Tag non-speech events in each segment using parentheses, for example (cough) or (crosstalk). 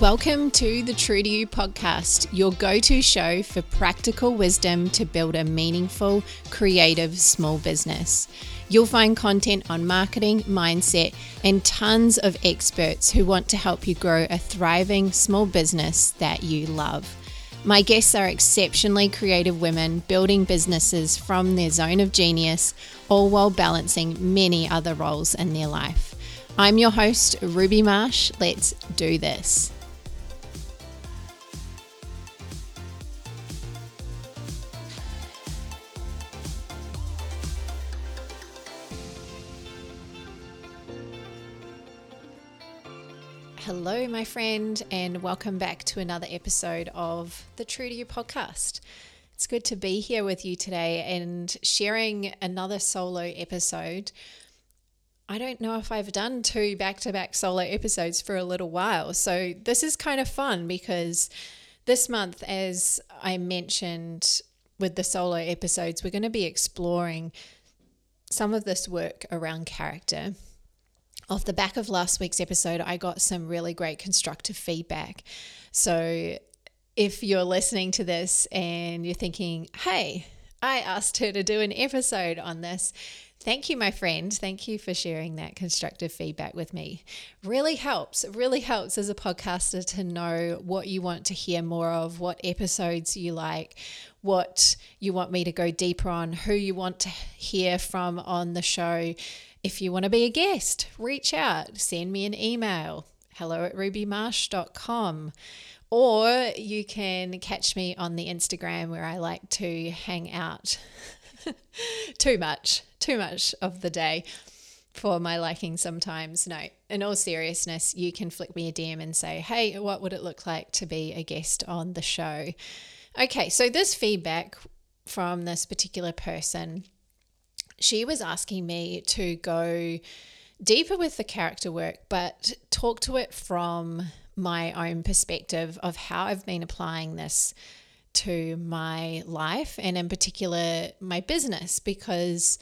Welcome to the True to You podcast, your go to show for practical wisdom to build a meaningful, creative small business. You'll find content on marketing, mindset, and tons of experts who want to help you grow a thriving small business that you love. My guests are exceptionally creative women building businesses from their zone of genius, all while balancing many other roles in their life. I'm your host, Ruby Marsh. Let's do this. Hello, my friend, and welcome back to another episode of the True to You podcast. It's good to be here with you today and sharing another solo episode. I don't know if I've done two back to back solo episodes for a little while, so this is kind of fun because this month, as I mentioned with the solo episodes, we're going to be exploring some of this work around character off the back of last week's episode, I got some really great constructive feedback. So if you're listening to this and you're thinking, hey, I asked her to do an episode on this. Thank you, my friend. Thank you for sharing that constructive feedback with me. Really helps. Really helps as a podcaster to know what you want to hear more of, what episodes you like, what you want me to go deeper on, who you want to hear from on the show if you want to be a guest, reach out, send me an email, hello at rubymarsh.com. Or you can catch me on the Instagram where I like to hang out (laughs) too much, too much of the day for my liking sometimes. No, in all seriousness, you can flick me a DM and say, hey, what would it look like to be a guest on the show? Okay, so this feedback from this particular person she was asking me to go deeper with the character work, but talk to it from my own perspective of how I've been applying this to my life and, in particular, my business, because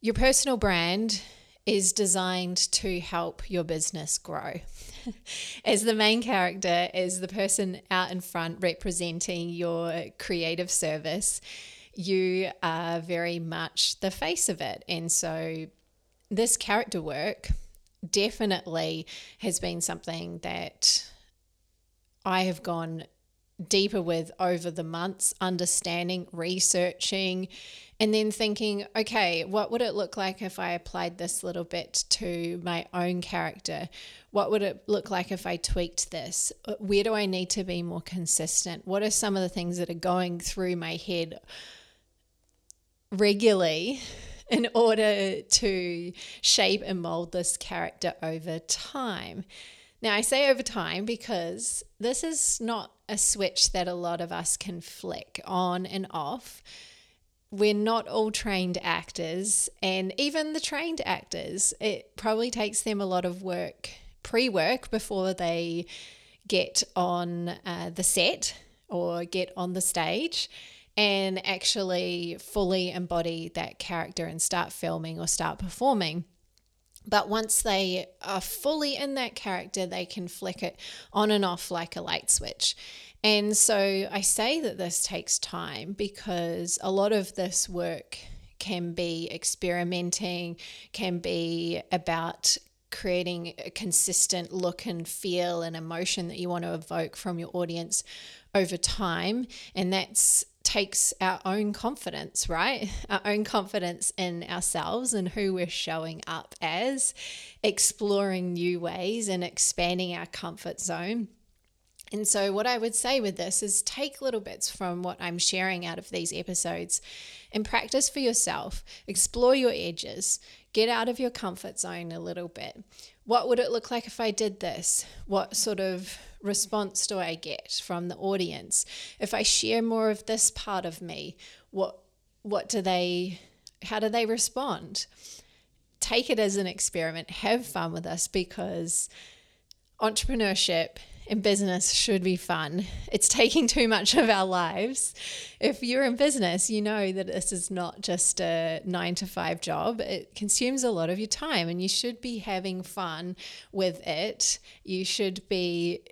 your personal brand is designed to help your business grow. (laughs) as the main character, as the person out in front representing your creative service, you are very much the face of it. And so, this character work definitely has been something that I have gone deeper with over the months, understanding, researching, and then thinking, okay, what would it look like if I applied this little bit to my own character? What would it look like if I tweaked this? Where do I need to be more consistent? What are some of the things that are going through my head regularly in order to shape and mold this character over time. Now, I say over time because this is not a switch that a lot of us can flick on and off. We're not all trained actors, and even the trained actors, it probably takes them a lot of work, pre work, before they get on uh, the set or get on the stage and actually fully embody that character and start filming or start performing. But once they are fully in that character, they can flick it on and off like a light switch. And so I say that this takes time because a lot of this work can be experimenting, can be about creating a consistent look and feel and emotion that you want to evoke from your audience over time. And that's takes our own confidence, right? (laughs) Our own confidence in ourselves and who we're showing up as, exploring new ways and expanding our comfort zone. And so, what I would say with this is take little bits from what I'm sharing out of these episodes and practice for yourself. Explore your edges, get out of your comfort zone a little bit. What would it look like if I did this? What sort of response do I get from the audience? If I share more of this part of me, what what do they how do they respond? Take it as an experiment, have fun with us because entrepreneurship in business should be fun. It's taking too much of our lives. If you're in business, you know that this is not just a nine to five job. It consumes a lot of your time, and you should be having fun with it. You should be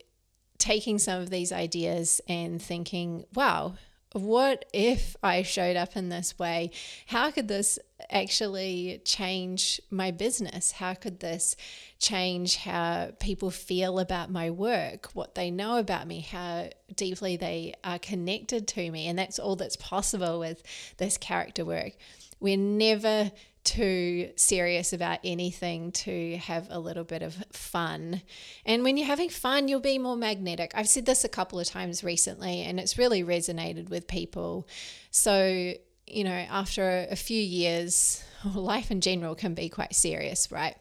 taking some of these ideas and thinking, wow, what if I showed up in this way? How could this actually change my business? How could this change how people feel about my work, what they know about me, how deeply they are connected to me? And that's all that's possible with this character work. We're never too serious about anything to have a little bit of fun. And when you're having fun, you'll be more magnetic. I've said this a couple of times recently and it's really resonated with people. So, you know, after a few years, (laughs) life in general can be quite serious, right?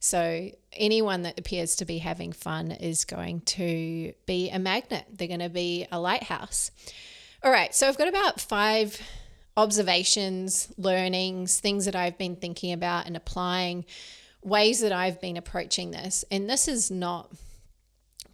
So, anyone that appears to be having fun is going to be a magnet, they're going to be a lighthouse. All right, so I've got about five observations, learnings, things that I've been thinking about and applying, ways that I've been approaching this. And this is not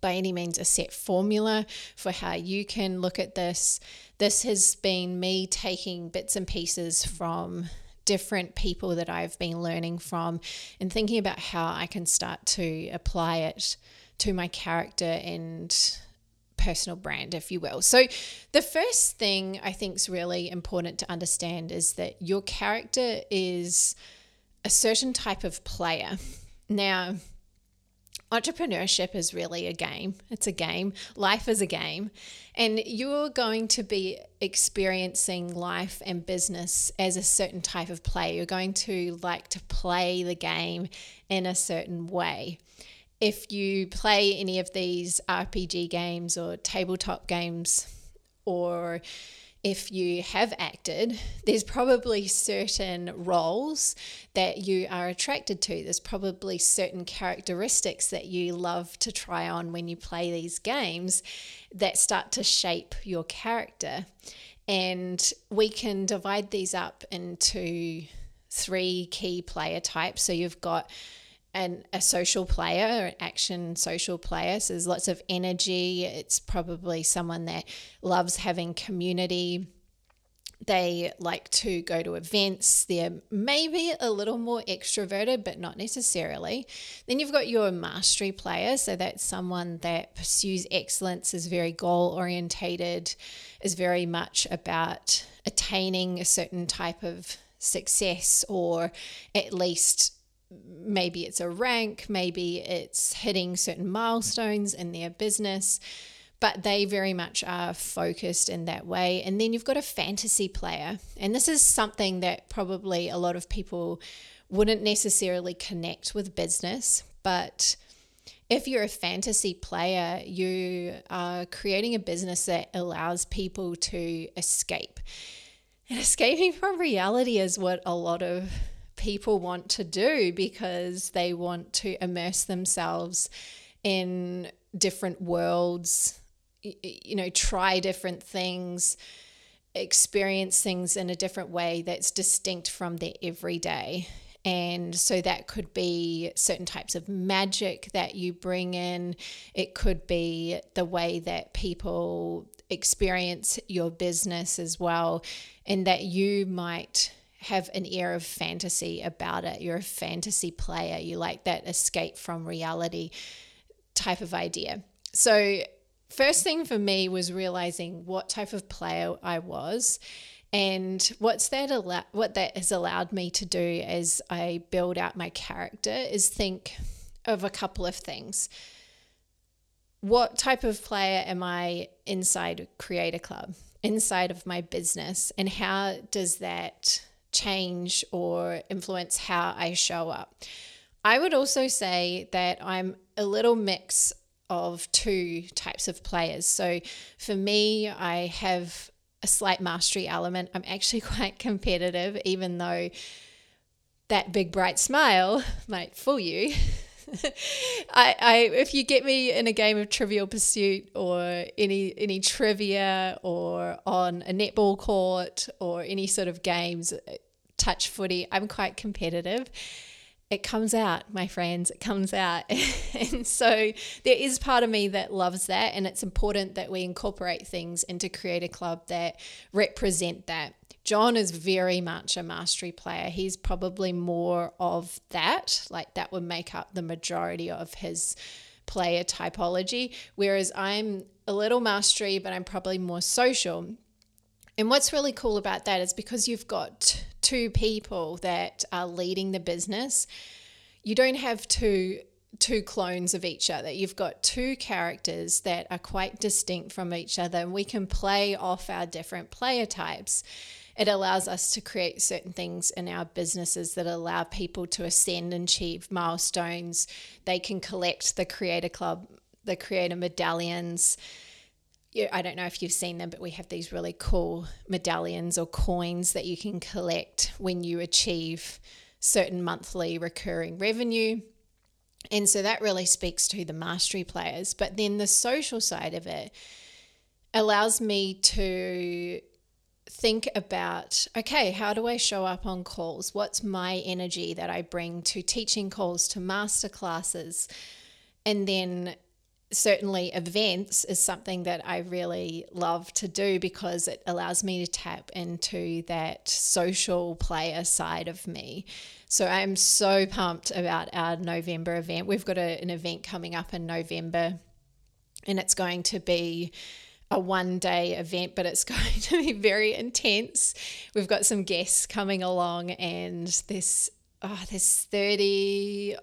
by any means a set formula for how you can look at this. This has been me taking bits and pieces from different people that I've been learning from and thinking about how I can start to apply it to my character and personal brand, if you will. So, the first thing I think is really important to understand is that your character is a certain type of player. Now, entrepreneurship is really a game. It's a game. Life is a game. And you're going to be experiencing life and business as a certain type of play. You're going to like to play the game in a certain way if you play any of these RPG games or tabletop games, or if you have acted, there's probably certain roles that you are attracted to. There's probably certain characteristics that you love to try on when you play these games that start to shape your character. And we can divide these up into three key player types. So you've got an, a social player, an action social player. So there's lots of energy. It's probably someone that loves having community. They like to go to events. They're maybe a little more extroverted, but not necessarily. Then you've got your mastery player. So that's someone that pursues excellence, is very goal orientated, is very much about attaining a certain type of success or at least maybe it's a rank, maybe it's hitting certain milestones in their business, but they very much are focused in that way. And then you've got a fantasy player, and this is something that probably a lot of people wouldn't necessarily connect with business, but if you're a fantasy player, you are creating a business that allows people to escape. And (laughs) escaping from reality is what a lot of people want to do because they want to immerse themselves in different worlds, you know, try different things, experience things in a different way that's distinct from their everyday. And so that could be certain types of magic that you bring in. It could be the way that people experience your business as well, and that you might have an air of fantasy about it. You're a fantasy player. You like that escape from reality type of idea. So, first thing for me was realizing what type of player I was. And what's that allow- what that has allowed me to do as I build out my character is think of a couple of things. What type of player am I inside Creator Club, inside of my business, and how does that change or influence how I show up. I would also say that I'm a little mix of two types of players. So for me, I have a slight mastery element. I'm actually (laughs) quite competitive, even though that big bright smile (laughs) might fool you. (laughs) (laughs) I, I if you get me in a game of Trivial Pursuit or any any trivia or on a netball court or any sort of games, uh, touch footy, I'm quite competitive. It comes out, my friends, it comes out. (laughs) and so there is part of me that loves that. And it's important that we incorporate things into Creator Club that represent that. John is very much a mastery player. He's probably more of that. Like that would make up the majority of his player typology, whereas I'm a little mastery, but I'm probably more social. And what's really cool about that is because you've got two people that are leading the business, you don't have two two clones of each other. You've got two characters that are quite distinct from each other, and we can play off our different player types. It allows us to create certain things in our businesses that allow people to ascend and achieve milestones. They can collect the Creator Club, the Creator medallions. I don't know if you've seen them, but we have these really cool medallions or coins that you can collect when you achieve certain monthly recurring revenue. And so that really speaks to the mastery players. But then the social side of it allows me to think about okay, how do I show up on calls? What's my energy that I bring to teaching calls, to master classes? And then certainly events is something that I really love to do because it allows me to tap into that social player side of me. So I'm so pumped about our November event. We've got a, an event coming up in November and it's going to be a one day event, but it's (laughs) going to be very intense. We've got some guests coming along and this oh, there's 30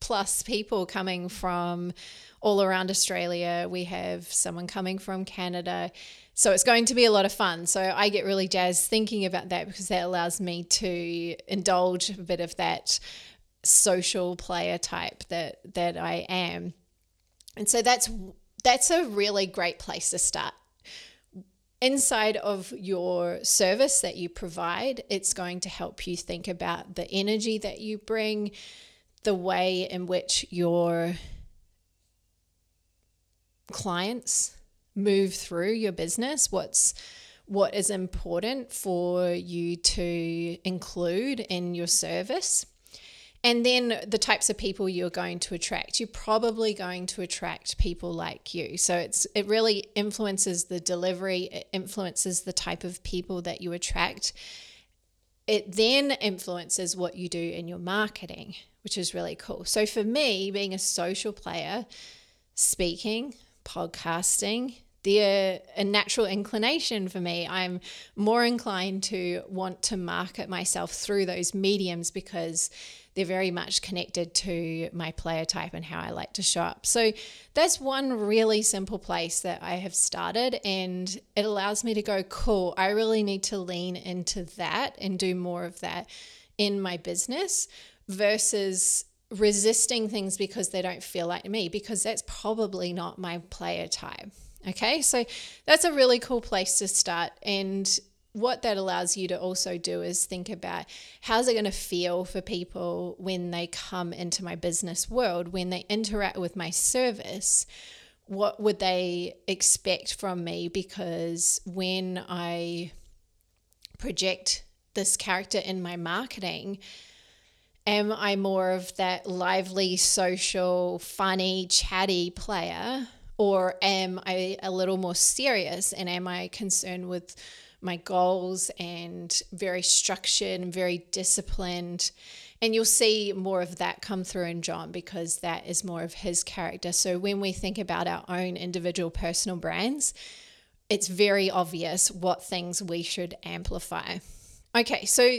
plus people coming from all around Australia. We have someone coming from Canada. So it's going to be a lot of fun. So I get really jazzed thinking about that because that allows me to indulge a bit of that social player type that that I am. And so that's that's a really great place to start. Inside of your service that you provide, it's going to help you think about the energy that you bring, the way in which your clients move through your business, what's what is important for you to include in your service. And then the types of people you're going to attract. You're probably going to attract people like you. So it's it really influences the delivery, it influences the type of people that you attract. It then influences what you do in your marketing, which is really cool. So for me, being a social player, speaking, podcasting, they're uh, a natural inclination for me. I'm more inclined to want to market myself through those mediums because they're very much connected to my player type and how I like to show up. So that's one really simple place that I have started, and it allows me to go, cool, I really need to lean into that and do more of that in my business versus resisting things because they don't feel like me, because that's probably not my player type. Okay, so that's a really cool place to start. And what that allows you to also do is think about how's it going to feel for people when they come into my business world, when they interact with my service. What would they expect from me? Because when I project this character in my marketing, am I more of that lively, social, funny, chatty player? Or am I a little more serious and am I concerned with my goals and very structured and very disciplined. And you'll see more of that come through in John because that is more of his character. So when we think about our own individual personal brands, it's very obvious what things we should amplify. Okay, so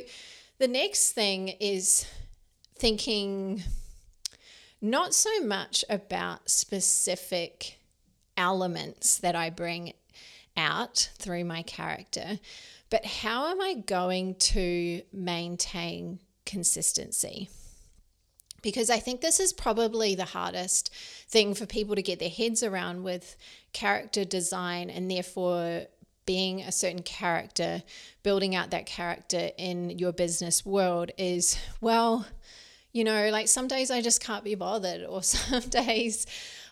the next thing is thinking not so much about specific elements that I bring out through my character, but how am I going to maintain consistency? Because I think this is probably the hardest thing for people to get their heads around with character design and therefore being a certain character, building out that character in your business world is well, you know, like some days I just can't be bothered, or (laughs) some days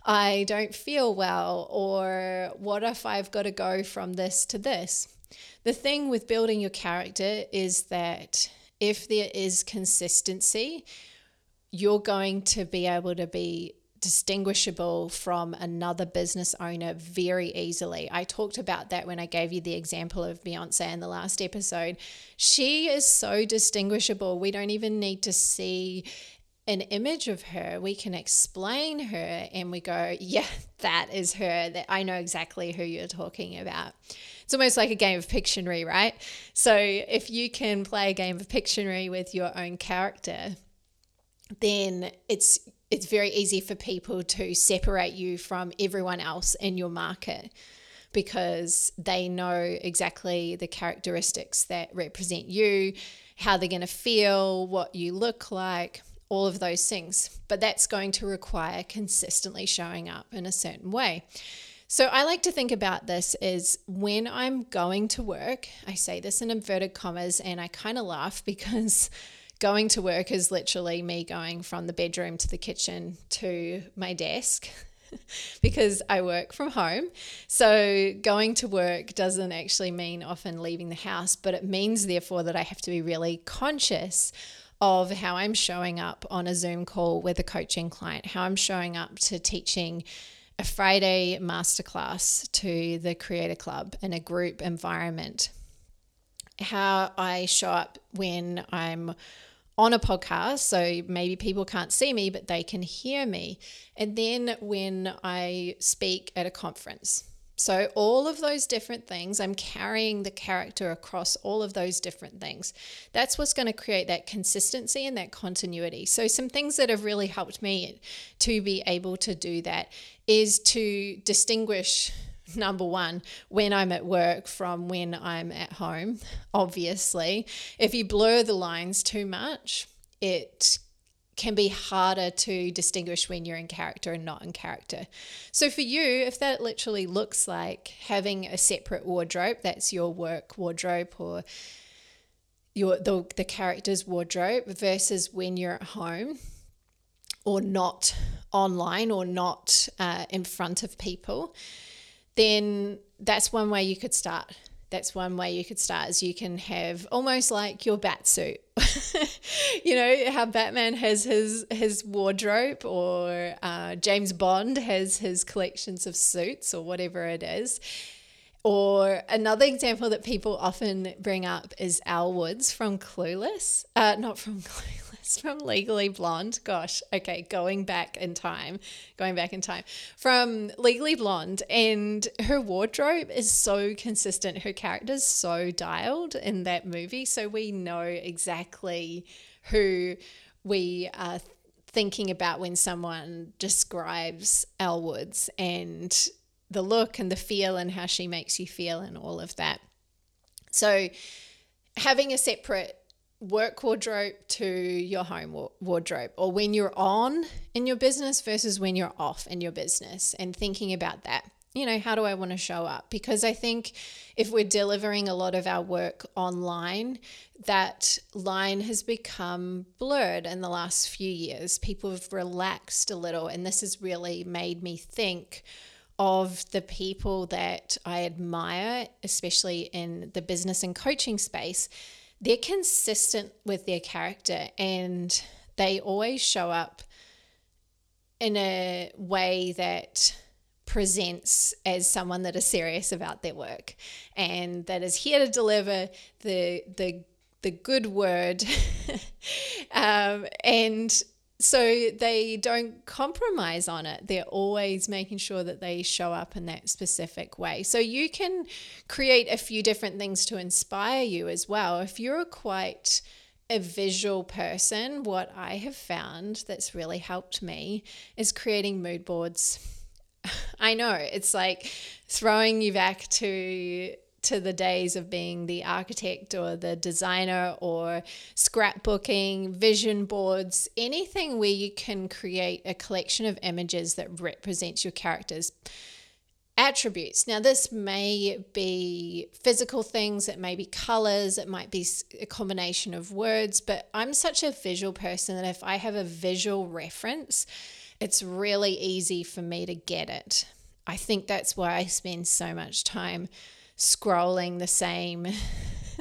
I don't feel well, or what if I've got to go from this to this? The thing with building your character is that if there is consistency, you're going to be able to be distinguishable from another business owner very easily. I talked about that when I gave you the example of Beyonce in the last episode. She is so distinguishable. We don't even need to see an image of her, we can explain her and we go, yeah, that is her, that I know exactly who you're talking about. It's almost like a game of Pictionary, right? So if you can play a game of Pictionary with your own character, then it's it's very easy for people to separate you from everyone else in your market because they know exactly the characteristics that represent you, how they're going to feel, what you look like, all of those things. But that's going to require consistently showing up in a certain way. So I like to think about this as when I'm going to work, I say this in inverted commas and I kind of laugh (laughs) because going to work is literally me going from the bedroom to the kitchen to my desk (laughs) because I work from home. So going to work doesn't actually mean often leaving the house, but it means therefore that I have to be really conscious of how I'm showing up on a Zoom call with a coaching client, how I'm showing up to teaching a Friday masterclass to the Creator Club in a group environment, how I show up when I'm on a podcast. So maybe people can't see me, but they can hear me. And then when I speak at a conference. So, all of those different things, I'm carrying the character across all of those different things. That's what's going to create that consistency and that continuity. So, some things that have really helped me to be able to do that is to distinguish number one, when I'm at work from when I'm at home, obviously. If you blur the lines too much, it can be harder to distinguish when you're in character and not in character. So for you, if that literally looks like having a separate wardrobe, that's your work wardrobe or your the, the character's wardrobe versus when you're at home or not online or not uh, in front of people, then that's one way you could start. That's one way you could start is you can have almost like your bat suit. (laughs) you know how Batman has his his wardrobe, or uh, James Bond has his collections of suits, or whatever it is. Or another example that people often bring up is Elle Woods from Clueless. Uh, not from (laughs) Clueless (laughs) from Legally Blonde. Gosh, okay, going back in time, going back in time from Legally Blonde, and her wardrobe is so consistent. Her character's so dialed in that movie, so we know exactly who we are thinking about when someone describes Elle Woods and the look and the feel and how she makes you feel and all of that. So having a separate work wardrobe to your home wardrobe or when you're on in your business versus when you're off in your business and thinking about that. You know, how do I want to show up? Because I think if we're delivering a lot of our work online, that line has become blurred in the last few years. People have relaxed a little, and this has really made me think of the people that I admire, especially in the business and coaching space they're consistent with their character and they always show up in a way that presents as someone that is serious about their work and that is here to deliver the the the good word. (laughs) Um, and so they don't compromise on it. They're always making sure that they show up in that specific way. So you can create a few different things to inspire you as well. If you're quite a visual person, what I have found that's really helped me is creating mood boards. (laughs) I know it's like throwing you back to to the days of being the architect or the designer or scrapbooking, vision boards, anything where you can create a collection of images that represents your characters attributes. Now, this may be physical things, it may be colors, it might be a combination of words, but I'm such a visual person that if I have a visual reference, it's really easy for me to get it. I think that's why I spend so much time scrolling the same (laughs)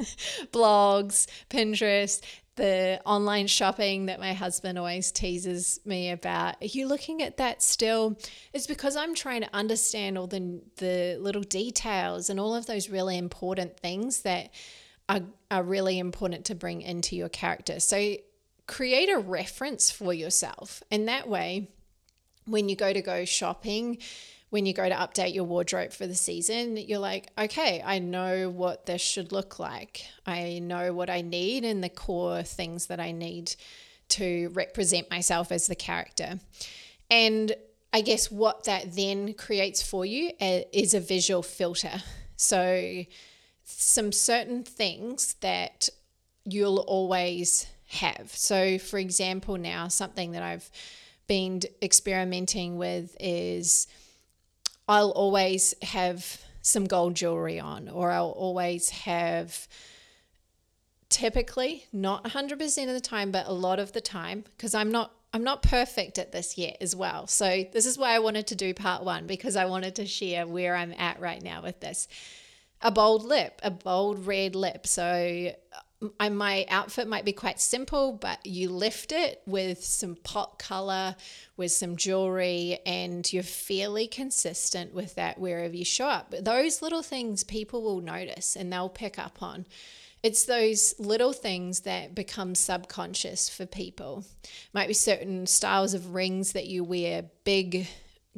blogs, Pinterest, the online shopping that my husband always teases me about. Are you looking at that still? It's because I'm trying to understand all the the little details and all of those really important things that are, are really important to bring into your character. So create a reference for yourself. And that way, when you go to go shopping, when you go to update your wardrobe for the season, you're like, okay, I know what this should look like. I know what I need and the core things that I need to represent myself as the character. And I guess what that then creates for you uh, is a visual filter. So, some certain things that you'll always have. So, for example, now something that I've been experimenting with is I'll always have some gold jewelry on, or I'll always have typically not 100% of the time but a lot of the time because I'm not I'm not perfect at this yet as well. So this is why I wanted to do part 1 because I wanted to share where I'm at right now with this. A bold lip, a bold red lip. So I, my outfit might be quite simple, but you lift it with some pop color, with some jewelry, and you're fairly consistent with that wherever you show up. But those little things people will notice and they'll pick up on. It's those little things that become subconscious for people. Might be certain styles of rings that you wear, big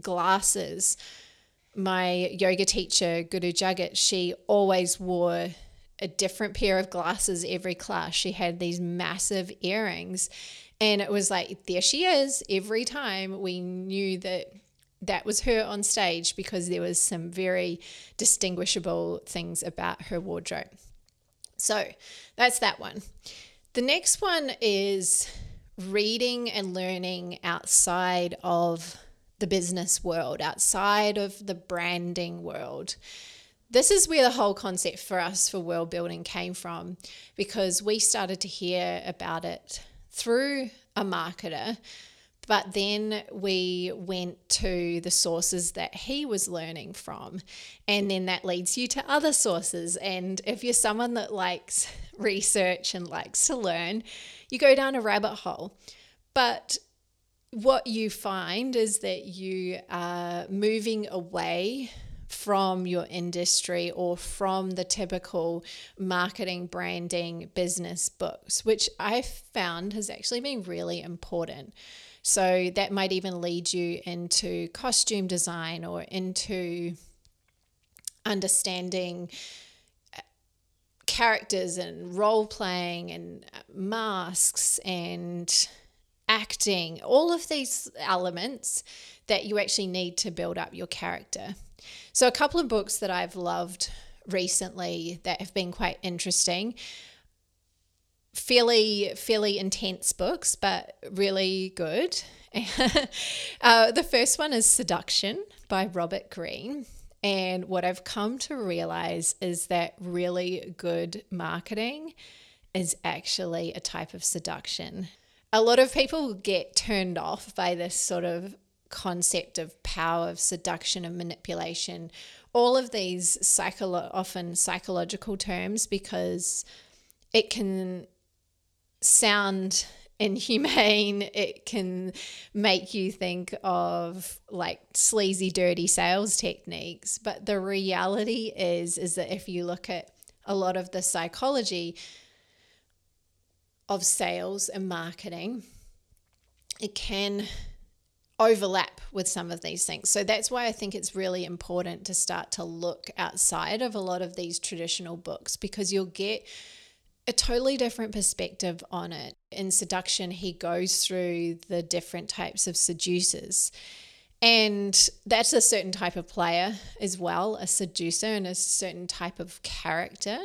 glasses. My yoga teacher, Guru Jagat, she always wore a different pair of glasses every class. She had these massive earrings. And it was like, there she is. Every time we knew that that was her on stage because there was some very distinguishable things about her wardrobe. So that's that one. The next one is reading and learning outside of the business world, outside of the branding world this is where the whole concept for us for world building came from because we started to hear about it through a marketer but then we went to the sources that he was learning from and then that leads you to other sources. And if you're someone that likes research and likes to learn you go down a rabbit hole. But what you find is that you are moving away from your industry or from the typical marketing, branding, business books, which I've found has actually been really important. So that might even lead you into costume design or into understanding uh, characters and role playing and uh, masks and acting, all of these elements that you actually need to build up your character. So, a couple of books that I've loved recently that have been quite interesting. Fairly, fairly intense books, but really good. (laughs) uh, the first one is Seduction by Robert Greene. And what I've come to realize is that really good marketing is actually a type of seduction. A lot of people get turned off by this sort of concept of power, of seduction, and manipulation, all of these psycholo- often psychological terms because it can sound inhumane. (laughs) It can make you think of like sleazy, dirty sales techniques. But the reality is, is that if you look at a lot of the psychology of sales and marketing, it can overlap with some of these things. So that's why I think it's really important to start to look outside of a lot of these traditional books because you'll get a totally different perspective on it. In seduction, he goes through the different types of seducers. And that's a certain type of player as well, a seducer and a certain type of character.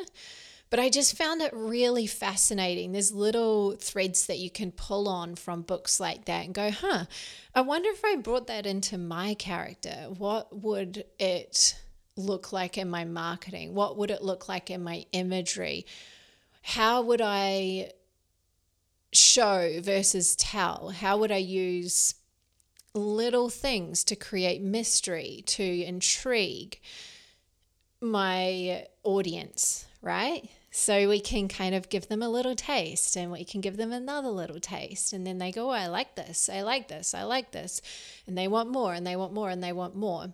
But I just found it really fascinating. There's little threads that you can pull on from books like that and go, huh, I wonder if I brought that into my character. What would it look like in my marketing? What would it look like in my imagery? How would I show versus tell? How would I use little things to create mystery, to intrigue my audience, right? So we can kind of give them a little taste and we can give them another little taste. And then they go, oh, I like this, I like this, I like this. And they want more and they want more and they want more.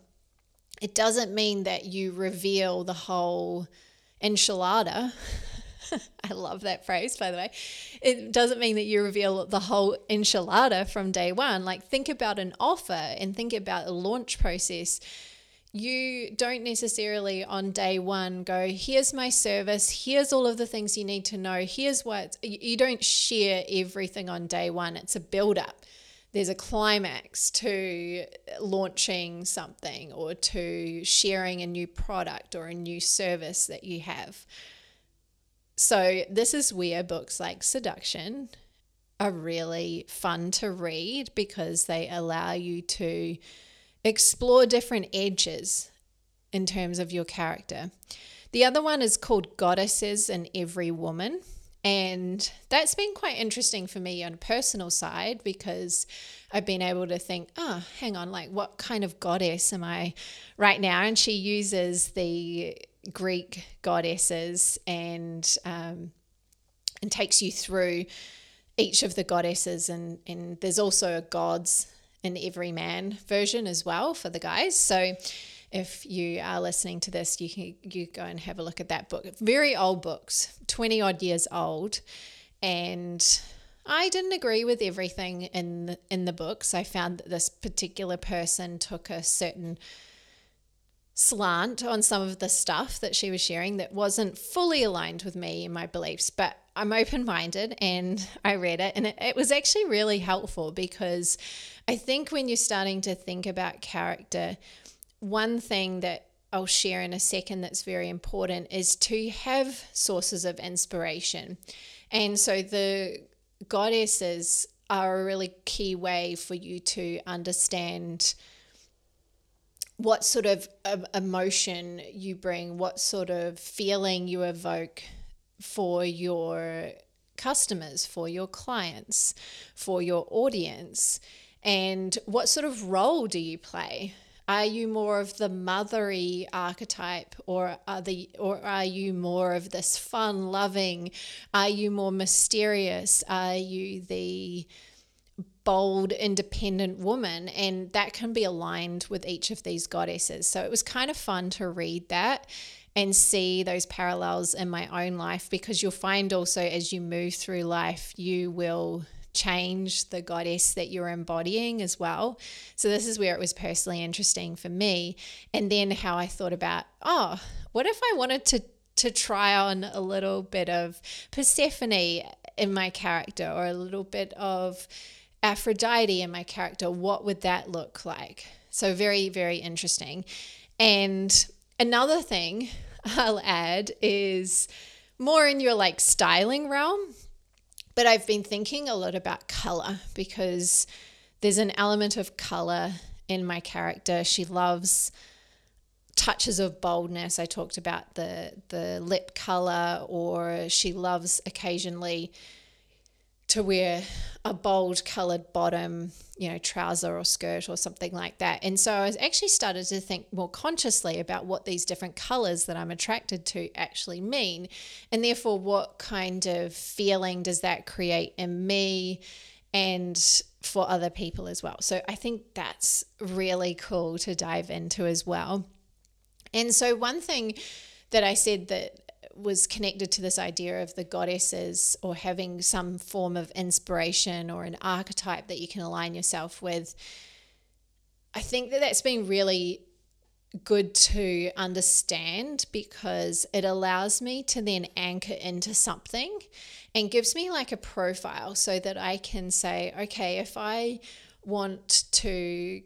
It doesn't mean that you reveal the whole enchilada (laughs) I love that phrase, by the way. It doesn't mean that you reveal the whole enchilada from day one. Like, think about an offer and think about a launch process. You don't necessarily on day one go, here's my service, here's all of the things you need to know, here's what you don't share everything on day one. It's a build up there's a climax to launching something or to sharing a new product or a new service that you have. So, this is where books like Seduction are really fun to read because they allow you to explore different edges in terms of your character. The other one is called Goddesses in Every Woman. And that's been quite interesting for me on a personal side because I've been able to think, oh, hang on, like what kind of goddess am I right now? And she uses the Greek goddesses and um, and takes you through each of the goddesses and and there's also a gods in everyman version as well for the guys. So if you are listening to this, you can you go and have a look at that book. Very old books, 20 odd years old. And I didn't agree with everything in the, in the books. I found that this particular person took a certain slant on some of the stuff that she was sharing that wasn't fully aligned with me and my beliefs, but I'm open minded and I read it and it, it, was actually really helpful because I think when you're starting to think about character, one thing that I'll share in a second that's very important is to have sources of inspiration. And so the goddesses are a really key way for you to understand what sort of um, emotion you bring, what sort of feeling you evoke for your customers, for your clients, for your audience, and what sort of role do you play? Are you more of the mothery archetype or are the or are you more of this fun loving? Are you more mysterious? Are you the bold, independent woman, and that can be aligned with each of these goddesses. So it was kind of fun to read that and see those parallels in my own life because you'll find also as you move through life, you will change the goddess that you're embodying as well. So, this is where it was personally interesting for me. And then how I thought about, oh, what if I wanted to, to try on a little bit of Persephone in my character or a little bit of Aphrodite in my character? What would that look like? So, very, very interesting. And another thing I'll add is more in your like styling realm but I've been thinking a lot about color because there's an element of color in my character. She loves touches of boldness. I talked about the the lip color or she loves occasionally to wear a bold colored bottom, you know, trouser or skirt or something like that. And so I actually started to think more consciously about what these different colors that I'm attracted to actually mean. And therefore, what kind of feeling does that create in me and for other people as well. So I think that's really cool to dive into as well. And so, one thing that I said that was connected to this idea of the goddesses or having some form of inspiration or an archetype that you can align yourself with. I think that that's been really good to understand because it allows me to then anchor into something and gives me like a profile so that I can say, okay, if I want to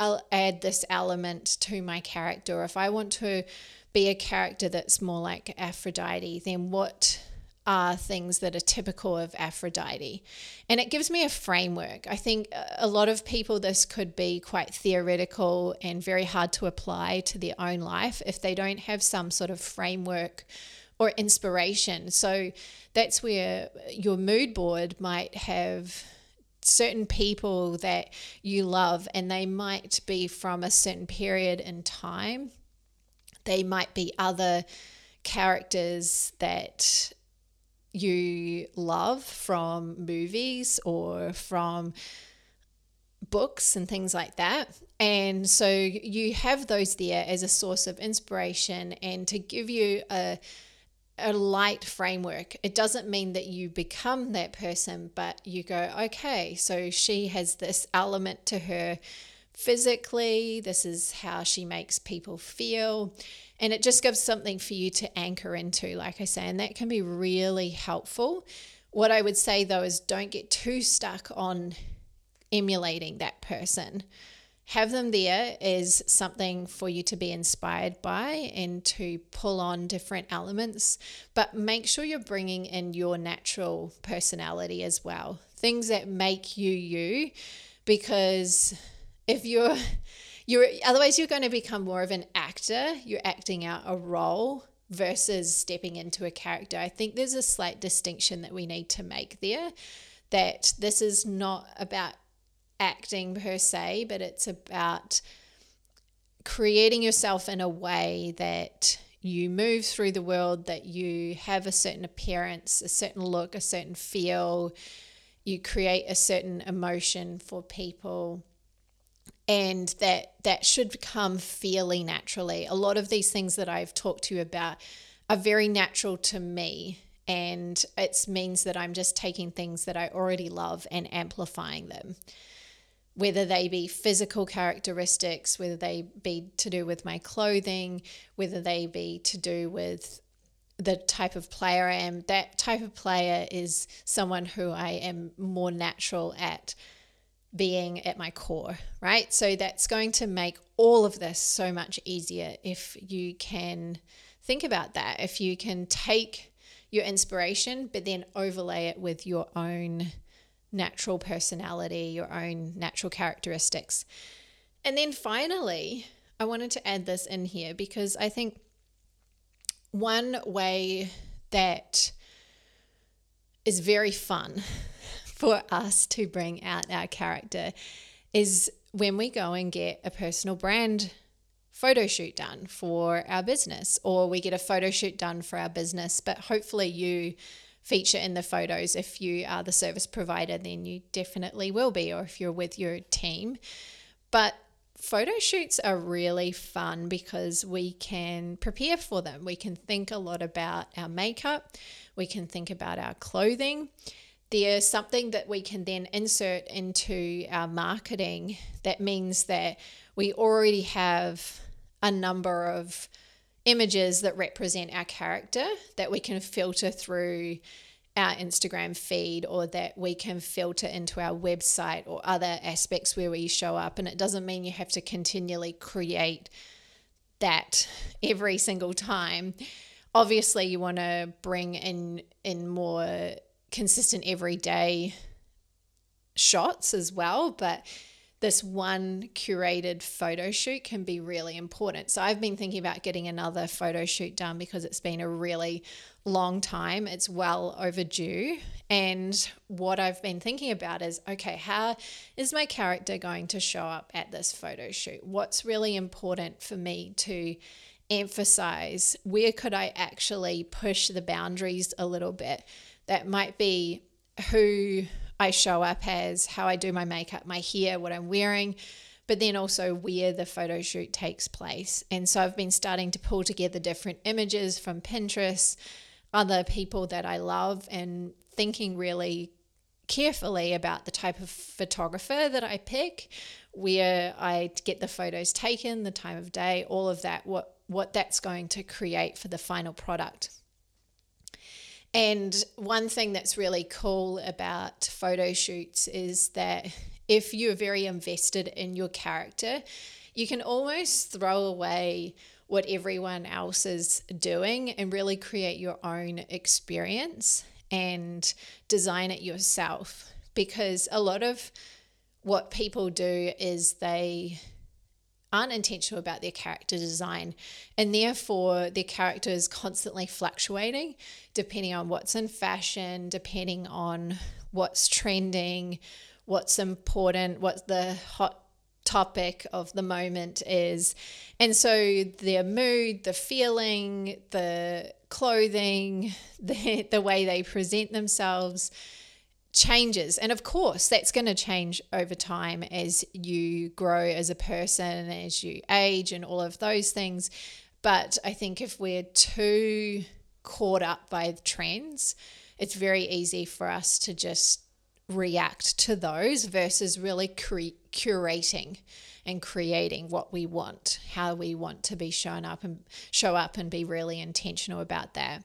I'll add this element to my character, if I want to be a character that's more like Aphrodite, then what are things that are typical of Aphrodite? And it gives me a framework. I think a lot of people, this could be quite theoretical and very hard to apply to their own life if they don't have some sort of framework or inspiration. So that's where your mood board might have certain people that you love and they might be from a certain period in time they might be other characters that you love from movies or from books and things like that. And so you have those there as a source of inspiration and to give you a a light framework. It doesn't mean that you become that person, but you go, okay, so she has this element to her physically, this is how she makes people feel. And it just gives something for you to anchor into, like I say, and that can be really helpful. What I would say though is don't get too stuck on emulating that person have them there is something for you to be inspired by and to pull on different elements, but make sure you're bringing in your natural personality as well. Things that make you you, because if you're (laughs) you're otherwise you're going to become more of an actor. You're acting out a role versus stepping into a character. I think there's a slight distinction that we need to make there that this is not about acting per se, but it's about creating yourself in a way that you move through the world, that you have a certain appearance, a certain look, a certain feel, you create a certain emotion for people and that that should come fairly naturally. A lot of these things that I've talked to you about are very natural to me and it means that I'm just taking things that I already love and amplifying them whether they be physical characteristics, whether they be to do with my clothing, whether they be to do with the type of player I am. That type of player is someone who I am more natural at being at my core, right? So that's going to make all of this so much easier if you can think about that. If you can take your inspiration, but then overlay it with your own natural personality, your own natural characteristics. And then finally, I wanted to add this in here because I think one way that is very fun for us to bring out our character is when we go and get a personal brand photo shoot done for our business, or we get a photo shoot done for our business, but hopefully you feature in the photos. If you are the service provider, then you definitely will be, or if you're with your team. But photo shoots are really fun because we can prepare for them. We can think a lot about our makeup, we can think about our clothing. There's something that we can then insert into our marketing that means that we already have a number of images that represent our character that we can filter through our Instagram feed or that we can filter into our website or other aspects where we show up. And it doesn't mean you have to continually create that every single time. Obviously, you want to bring in in more consistent everyday shots as well, but this one curated photo shoot can be really important. So I've been thinking about getting another photo shoot done because it's been a really long time. It's well overdue. And what I've been thinking about is okay, how is my character going to show up at this photo shoot? What's really important for me to emphasize? Where could I actually push the boundaries a little bit? That might be who I show up as, how I do my makeup, my hair, what I'm wearing, but then also where the photo shoot takes place. And so I've been starting to pull together different images from Pinterest, other people that I love, and thinking really carefully about the type of photographer that I pick, where I get the photos taken, the time of day, all of that, what what that's going to create for the final product. And one thing that's really cool about photo shoots is that if you're very invested in your character, you can almost throw away what everyone else is doing and really create your own experience and design it yourself. Because a lot of what people do is they aren't intentional about their character design and therefore their character is constantly fluctuating depending on what's in fashion depending on what's trending what's important what the hot topic of the moment is. And so their mood the feeling the clothing (laughs) the, the way they present themselves changes. And of course, that's going to change over time as you grow as a person, as you age, and all of those things. But I think if we're too caught up by trends, it's very easy for us to just react to those versus really cre- curating and creating what we want, how we want to be shown up and show up and be really intentional about that.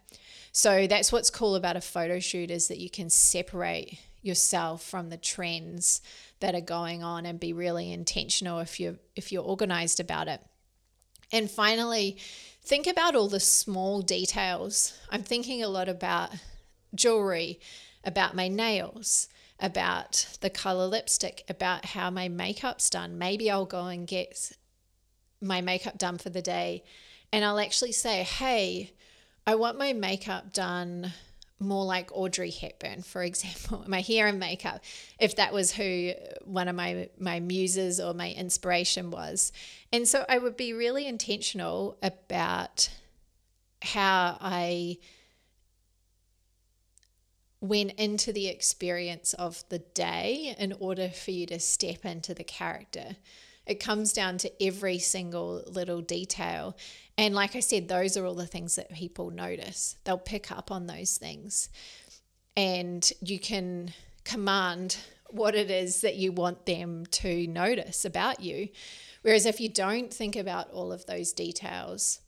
So that's what's cool about a photo shoot is that you can separate yourself from the trends that are going on and be really intentional if you're if you're organized about it. And finally, think about all the small details. I'm thinking a lot about jewelry, about my nails, about the color lipstick, about how my makeup's done. Maybe I'll go and get my makeup done for the day and I'll actually say, hey, I want my makeup done more like Audrey Hepburn, for example, (laughs) my hair and makeup, if that was who one of my, my muses or my inspiration was. And so I would be really intentional about how I went into the experience of the day in order for you to step into the character. It comes down to every single little detail. And like I said, those are all the things that people notice. They'll pick up on those things. And you can command what it is that you want them to notice about you. Whereas if you don't think about all of those details,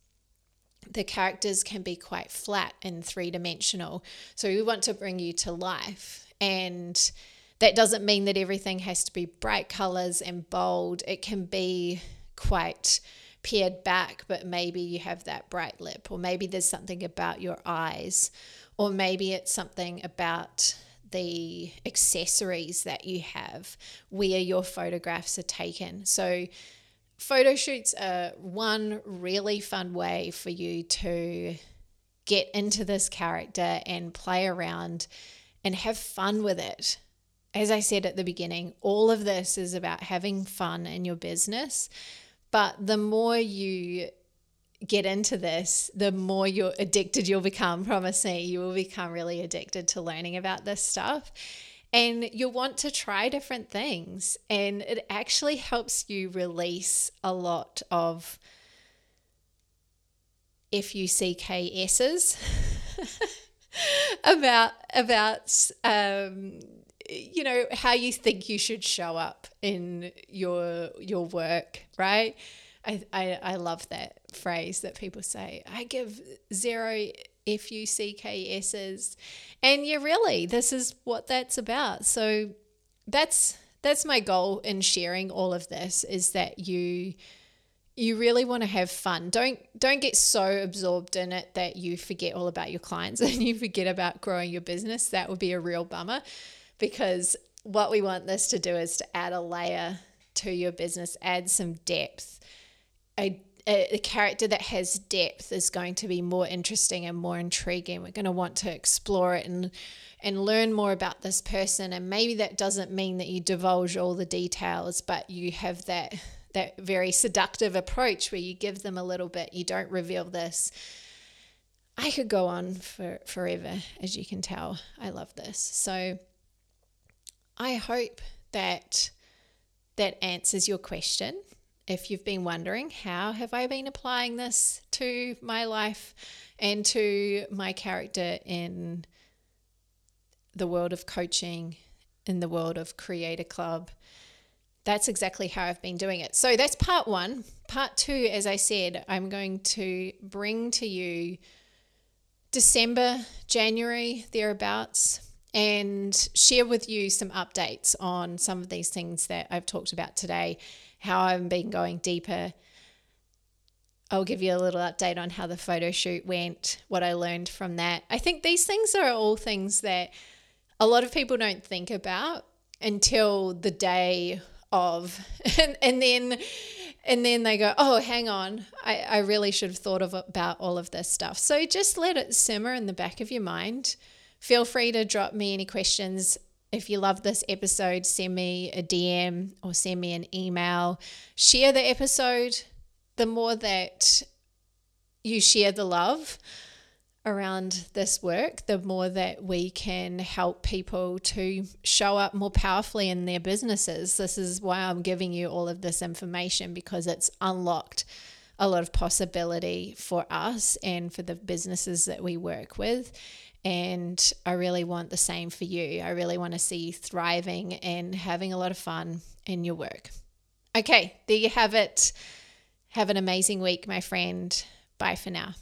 the characters can be quite flat and three dimensional. So we want to bring you to life. And that doesn't mean that everything has to be bright colors and bold. It can be quite pared back, but maybe you have that bright lip, or maybe there's something about your eyes, or maybe it's something about the accessories that you have where your photographs are taken. So photo shoots are one really fun way for you to get into this character and play around and have fun with it. As I said at the beginning, all of this is about having fun in your business. But the more you get into this, the more you're addicted you'll become. Promise me, you will become really addicted to learning about this stuff and you'll want to try different things. And it actually helps you release a lot of FUCKSs (laughs) about about um, you know how you think you should show up in your your work, right? I, I, I love that phrase that people say. I give zero F U C K S's. And yeah, really, this is what that's about. So that's that's my goal in sharing all of this is that you you really want to have fun. Don't don't get so absorbed in it that you forget all about your clients (laughs) and you forget about growing your business. That would be a real bummer because what we want this to do is to add a layer to your business, add some depth. A a, a character that has depth is going to be more interesting and more intriguing. We're going to want to explore it and and learn more about this person. And maybe that doesn't mean that you divulge all the details, but you have that that very seductive approach where you give them a little bit. You don't reveal this. I could go on for forever, as you can tell. I love this. So I hope that that answers your question if you've been wondering, how have I been applying this to my life and to my character in the world of coaching, in the world of Creator Club? That's exactly how I've been doing it. So that's part one. Part two, as I said, I'm going to bring to you December, January, thereabouts, and share with you some updates on some of these things that I've talked about today how I've been going deeper. I'll give you a little update on how the photo shoot went, what I learned from that. I think these things are all things that a lot of people don't think about until the day of (laughs) and, and then and then they go oh hang on I, I really should have thought of about all of this stuff so just let it simmer in the back of your mind feel free to drop me any questions if you love this episode, send me a DM or send me an email. Share the episode. The more that you share the love around this work, the more that we can help people to show up more powerfully in their businesses. This is why I'm giving you all of this information because it's unlocked a lot of possibility for us and for the businesses that we work with. And I really want the same for you. I really want to see you thriving and having a lot of fun in your work. Okay, there you have it. Have an amazing week, my friend. Bye for now.